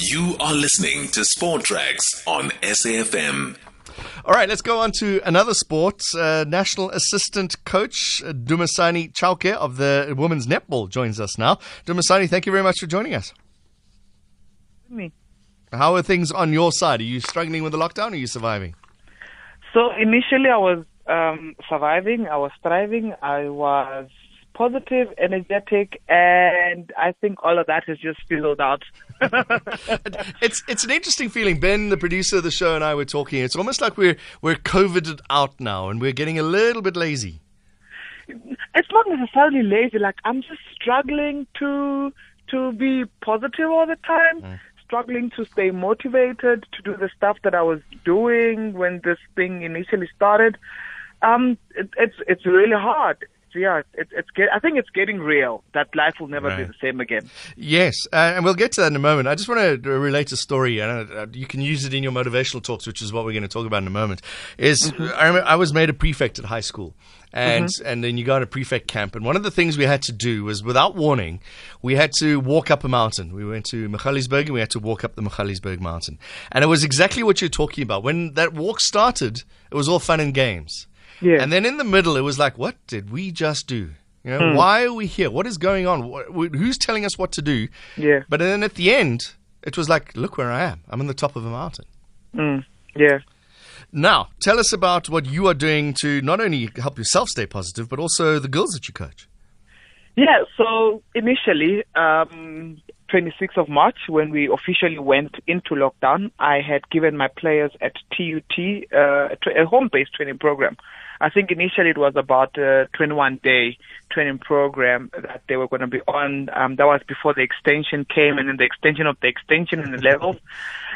You are listening to Sport Tracks on SAFM. All right, let's go on to another sport. Uh, National Assistant Coach uh, Dumisani Chauke of the Women's Netball joins us now. Dumisani, thank you very much for joining us. Me. How are things on your side? Are you struggling with the lockdown or are you surviving? So initially, I was um, surviving. I was thriving. I was positive, energetic, and I think all of that has just fizzled out. it's it's an interesting feeling. Ben, the producer of the show, and I were talking. It's almost like we're we're COVIDed out now, and we're getting a little bit lazy. It's not necessarily lazy. Like I'm just struggling to to be positive all the time. Mm. Struggling to stay motivated to do the stuff that I was doing when this thing initially started. Um, it, it's it's really hard yeah, it, it's get, I think it's getting real that life will never right. be the same again. Yes, uh, and we'll get to that in a moment. I just want to relate a story, and uh, you can use it in your motivational talks, which is what we're going to talk about in a moment. Is mm-hmm. I, remember I was made a prefect at high school. And mm-hmm. and then you go to prefect camp, and one of the things we had to do was, without warning, we had to walk up a mountain. We went to Magaliesberg, and we had to walk up the Magaliesberg mountain, and it was exactly what you're talking about. When that walk started, it was all fun and games. Yeah. And then in the middle, it was like, what did we just do? You know, mm. why are we here? What is going on? Who's telling us what to do? Yeah. But then at the end, it was like, look where I am. I'm on the top of a mountain. Mm. Yeah. Now, tell us about what you are doing to not only help yourself stay positive, but also the girls that you coach. Yeah, so initially, um, 26th of March, when we officially went into lockdown, I had given my players at TUT uh, a home-based training program. I think initially it was about a 21 day training program that they were going to be on. Um, that was before the extension came and then the extension of the extension and the levels.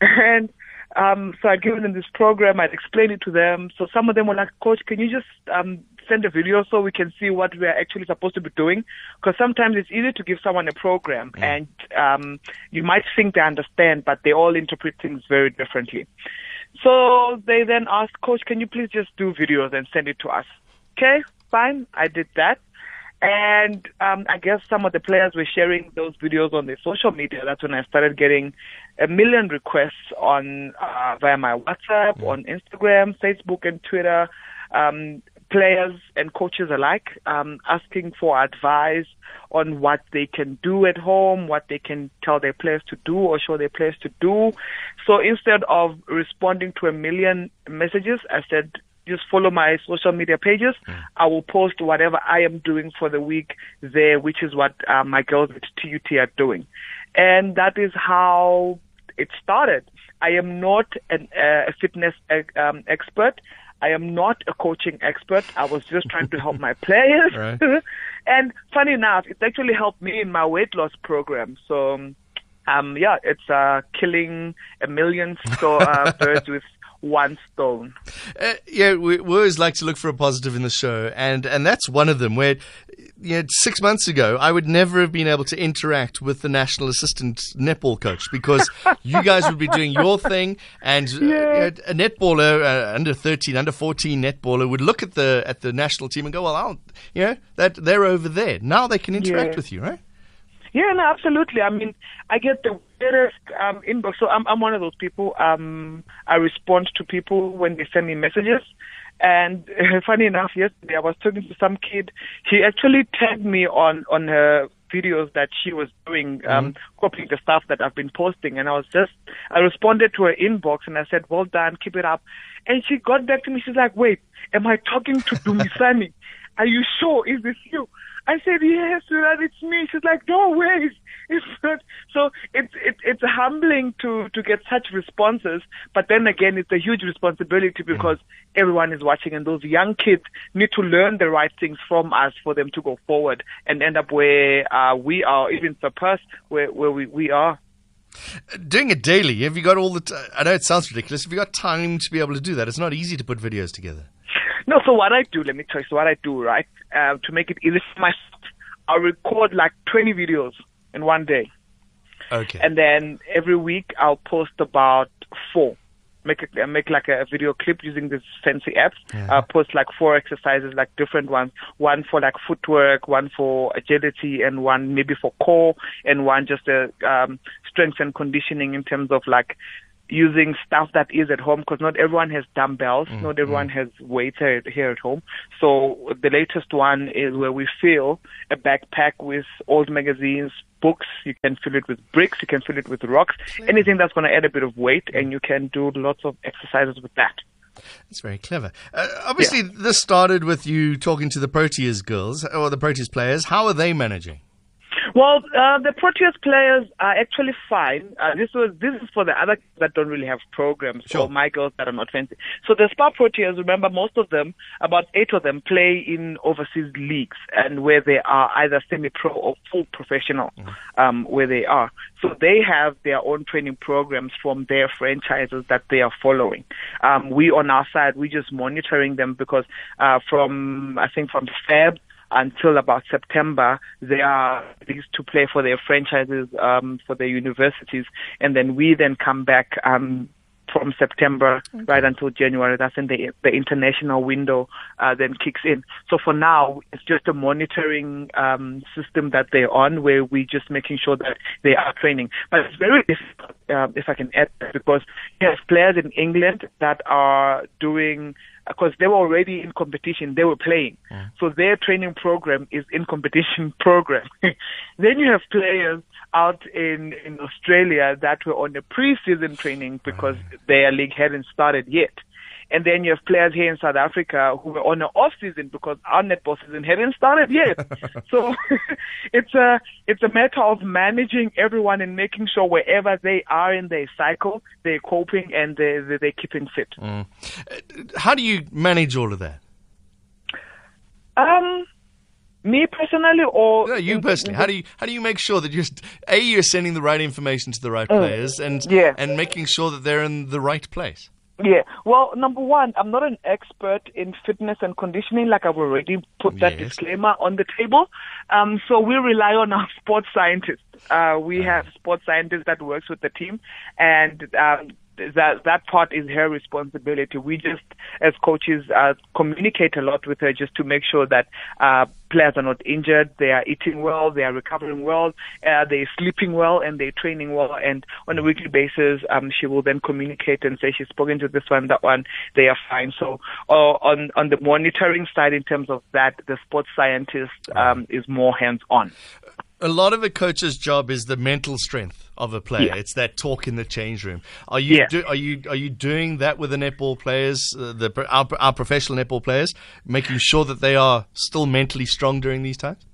And um, so I'd given them this program. I'd explained it to them. So some of them were like, Coach, can you just um, send a video so we can see what we are actually supposed to be doing? Because sometimes it's easy to give someone a program mm. and um, you might think they understand, but they all interpret things very differently. So they then asked, Coach, can you please just do videos and send it to us? Okay, fine. I did that. And um, I guess some of the players were sharing those videos on their social media. That's when I started getting a million requests on uh, via my WhatsApp, on Instagram, Facebook, and Twitter. Um, players and coaches alike, um, asking for advice on what they can do at home, what they can tell their players to do or show their players to do. So instead of responding to a million messages, I said, just follow my social media pages. Mm. I will post whatever I am doing for the week there, which is what uh, my girls at TUT are doing. And that is how it started. I am not an, uh, a fitness um, expert. I am not a coaching expert. I was just trying to help my players. Right. and funny enough, it actually helped me in my weight loss program. So, um, yeah, it's uh, killing a million sto- uh, birds with one stone. Uh, yeah, we, we, always like to look for a positive in the show, and and that's one of them. Where you know, six months ago, I would never have been able to interact with the national assistant netball coach because you guys would be doing your thing, and uh, yeah. a netballer, uh, under thirteen, under fourteen netballer, would look at the at the national team and go, "Well, I'll, you know, that they're over there now. They can interact yeah. with you, right?" Yeah, no, absolutely. I mean, I get the weirdest um, inbox. So I'm I'm one of those people. Um, I respond to people when they send me messages. And uh, funny enough, yesterday I was talking to some kid. She actually tagged me on on her videos that she was doing, um, mm-hmm. copying the stuff that I've been posting. And I was just, I responded to her inbox and I said, well done, keep it up. And she got back to me. She's like, wait, am I talking to Dumisani? Are you sure? Is this you? I said, yes, Dad, it's me. She's like, no way, it's not. So it's it's it's humbling to to get such responses, but then again, it's a huge responsibility because mm-hmm. everyone is watching, and those young kids need to learn the right things from us for them to go forward and end up where uh, we are, even surpass where where we, we are. Doing it daily, have you got all the? T- I know it sounds ridiculous. Have you got time to be able to do that? It's not easy to put videos together. No, so what I do, let me tell you, so what I do, right, uh, to make it easy for myself, I record like 20 videos in one day. Okay. And then every week I'll post about four. Make a, make like a video clip using this fancy apps. Yeah. I'll post like four exercises, like different ones. One for like footwork, one for agility, and one maybe for core, and one just a um, strength and conditioning in terms of like using stuff that is at home because not everyone has dumbbells, Mm, not everyone has weights here, here at home. So the latest one is where we fill a backpack with old magazines, books. You can fill it with bricks, you can fill it with rocks, anything that's going to add a bit of weight, and you can do lots of exercises with that. That's very clever. Uh, obviously, this started with you talking to the Proteas girls or the Proteas players. How are they managing? Well, uh, the Proteas players are actually fine. Uh, this was this is for the other kids that don't really have programs Sure. or my girls that are not fancy. So the SPAR Proteas, remember, most of them, about eight of them, play in overseas leagues and where they are either semi-pro or full professional, um, where they are. So they have their own training programs from their franchises that they are following. Um, we on our side, we're just monitoring them because uh, from I think from Feb until about September, they are released to play for their franchises, um, for their universities, and then we then come back um, from September right until January. That's when the the international window uh, then kicks in. So for now, it's just a monitoring um, system that they're on, where we're just making sure that they are training. But it's very difficult, uh, if I can add, that, because have players in England that are doing because they were already in competition, they were playing. So their training program is in competition program. then you have players out in, in Australia that were on a preseason training because oh. their league hadn't started yet. And then you have players here in South Africa who were on an off season because our netball season hadn't started yet. so it's a it's a matter of managing everyone and making sure wherever they are in their cycle, they're coping and they they- they're keeping fit. How do you manage all of that? Um, me personally, or No, you personally, how do you how do you make sure that you're a you're sending the right information to the right players and yeah. and making sure that they're in the right place? Yeah. Well, number one, I'm not an expert in fitness and conditioning, like I've already put that Yes. disclaimer on the table. Um, so we rely on our sports scientists. Uh, we have sports scientists that works with the team, and um, that that part is her responsibility. We just, as coaches, uh, communicate a lot with her just to make sure that uh, players are not injured, they are eating well, they are recovering well, uh, they're sleeping well, and they're training well. And on a weekly basis, um, she will then communicate and say she's spoken to this one, that one, they are fine. So uh, on on the monitoring side, in terms of that, the sports scientist um, is more hands on. A lot of a coach's job is the mental strength of a player. Yeah. It's that talk in the change room. Are you Yeah. do, are you are you doing that with the netball players, uh, the our, our professional netball players, making sure that they are still mentally strong during these times?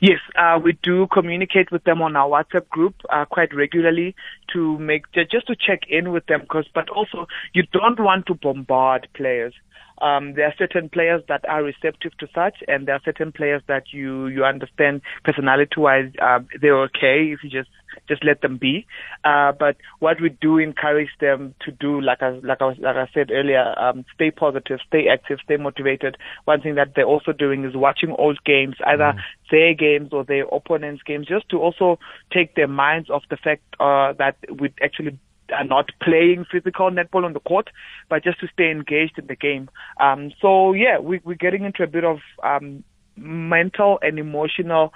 Yes, uh, we do communicate with them on our WhatsApp group uh, quite regularly to make just to check in with them. Because, but also you don't want to bombard players. Um, there are certain players that are receptive to such, and there are certain players that you you understand personality-wise uh, they're okay if you just just let them be. Uh, but what we do encourage them to do, like I like I was, like I said earlier, um, stay positive, stay active, stay motivated. One thing that they're also doing is watching old games, either their games or their opponents' games, just to also take their minds off the fact uh, that we actually are not playing physical netball on the court, but just to stay engaged in the game. Um, so yeah, we, we're getting into a bit of um, mental and emotional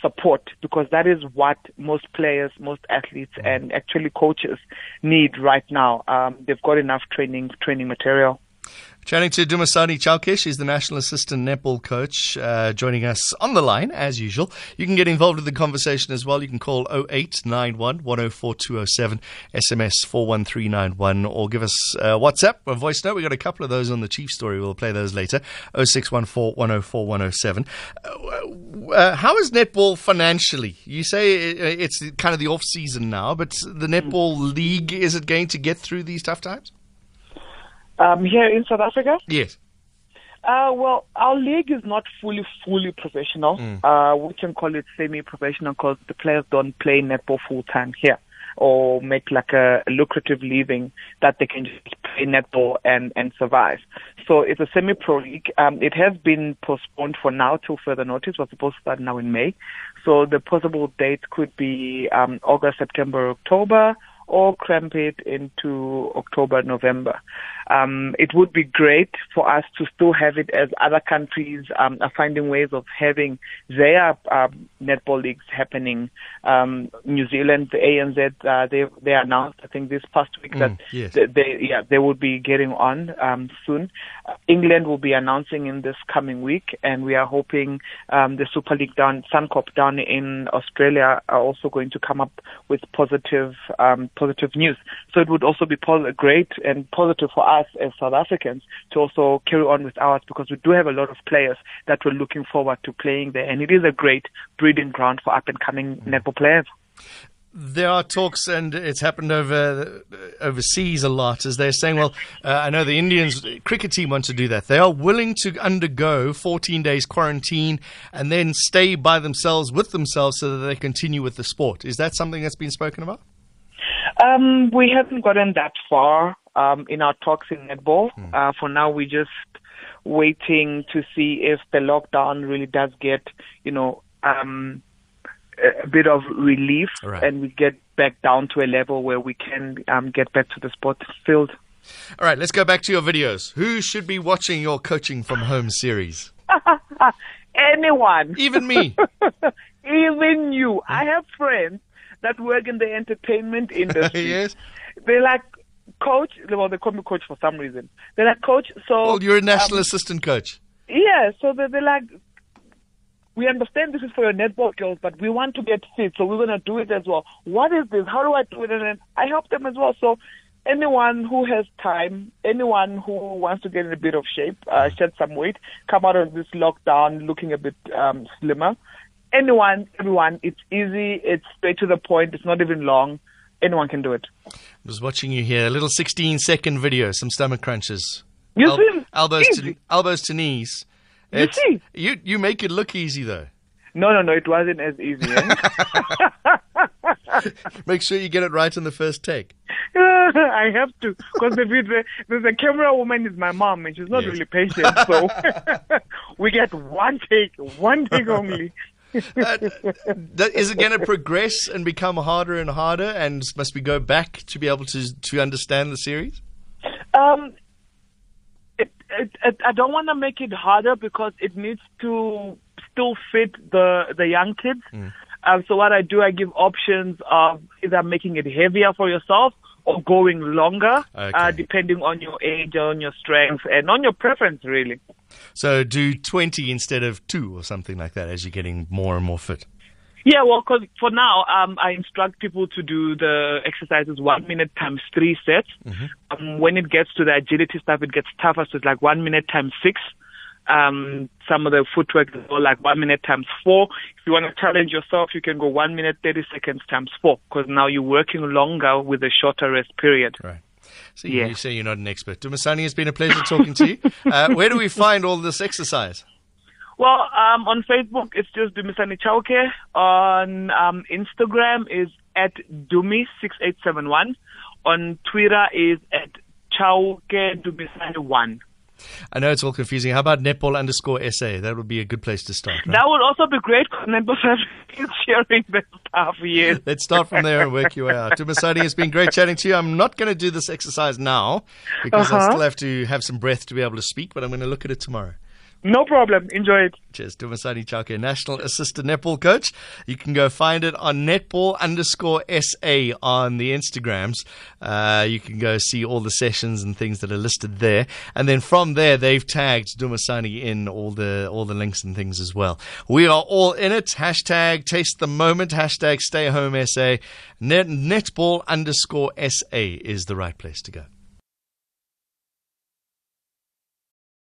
support because that is what most players, most athletes, and actually coaches need right now. Um, they've got enough training training material. Chatting to Dumisani Chalkish, he's the National Assistant Netball Coach, uh, joining us on the line as usual. You can get involved with the conversation as well. You can call 0891 104 207, SMS 41391, or give us uh, WhatsApp or voice note. We've got a couple of those on the Chief story. We'll play those later. 0614 104 107. Uh, uh, how is netball financially? You say it's kind of the off season now, but the netball league, is it going to get through these tough times? Um, here in South Africa, Yes. Uh, well, our league is not fully, fully professional. Uh, we can call it semi-professional because the players don't play netball full time here or make like a, a lucrative living that they can just play netball and, and survive. So it's a semi-pro league. Um, it has been postponed for now till further notice. We're supposed to start now in May. So the possible date could be um, August, September, October, or cramp it into October, November. Um, it would be great for us to still have it as other countries um, are finding ways of having their um, netball leagues happening. Um, New Zealand, the ANZ, uh, they they announced I think this past week Mm, that yes. they, they yeah they will be getting on um, soon. Uh, England will be announcing in this coming week, and we are hoping um, the Super League down Suncorp down in Australia are also going to come up with positive um, positive news. So it would also be great and positive for us as South Africans to also carry on with ours because we do have a lot of players that we're looking forward to playing there, and it is a great breeding ground for up and coming netball players. There are talks, and it's happened over overseas a lot. As they're saying, well, uh, I know the Indians cricket team want to do that. They are willing to undergo 14 days quarantine and then stay by themselves with themselves so that they continue with the sport. Is that something that's been spoken about? Um, we haven't gotten that far um, in our talks in netball. Uh, for now, we're just waiting to see if the lockdown really does get, you know, um, a a bit of relief, Right. and we get back down to a level where we can um, get back to the sport field. All right, let's go back to your videos. Who should be watching your coaching from home series? Anyone, Even me. even you. I have friends that work in the entertainment industry. yes. They're like, coach. Well, they call me coach for some reason. They're like, coach. So Well, you're a national assistant coach. Yeah, so they're, they're like, we understand this is for your netball girls, but we want to get fit, so we're going to do it as well. What is this? How do I do it? And then I help them as well. So anyone who has time, anyone who wants to get in a bit of shape, uh, shed some weight, come out of this lockdown looking a bit um, slimmer, anyone, everyone, it's easy, it's straight to the point, it's not even long. Anyone can do it. I was watching you here. A little 16 second video, some stomach crunches. You see? elbows Easy. to elbows to knees. You see? You you make it look easy though. No, no, no, it wasn't as easy. Eh? Make sure you get it right on the first take. I have to, because the, the, the, the camera woman is my mom, and she's not Yes. really patient. So we get one take, one take only. Uh, is it going to progress and become harder and harder? And must we go back to be able to to understand the series? Um, it, it, it, I don't want to make it harder because it needs to still fit the the young kids. Um, so what I do, I give options of either making it heavier for yourself or going longer, uh, depending on your age, on your strength, and on your preference, really. So do 20 instead of two or something like that as you're getting more and more fit. Yeah, well, 'cause for now, um, I instruct people to do the exercises one minute times three sets. Um, when it gets to the agility stuff, it gets tougher. So it's like one minute times six. Um, some of the footwork is all like one minute times four. If you want to challenge yourself, you can go one minute, 30 seconds times four. Because now you're working longer with a shorter rest period. Right. So Yeah. you say you're not an expert. Dumisani, it's been a pleasure talking to you. Uh, where do we find all this exercise? Well, um, on Facebook, it's just Dumisani Chauke. On um, Instagram is at Dumi6871. On Twitter is at Chauke Dumisani1. I know it's all confusing. How about netball underscore SA? That would be a good place to start. Right? That would also be great because members are sharing the stuff, yes. Let's start from there and work your way out. Dumisani, it's been great chatting to you. I'm not going to do this exercise now because I Uh-huh. still have to have some breath to be able to speak, but I'm going to look at it tomorrow. No problem. Enjoy it. Cheers. Dumisani Chauke, National Assistant Netball Coach. You can go find it on netball underscore SA on the Instagrams. Uh, you can go see all the sessions and things that are listed there. And then from there, they've tagged Dumisani in all the, all the links and things as well. We are all in it. Hashtag taste the moment. Hashtag stay home SA. Net, netball underscore SA is the right place to go.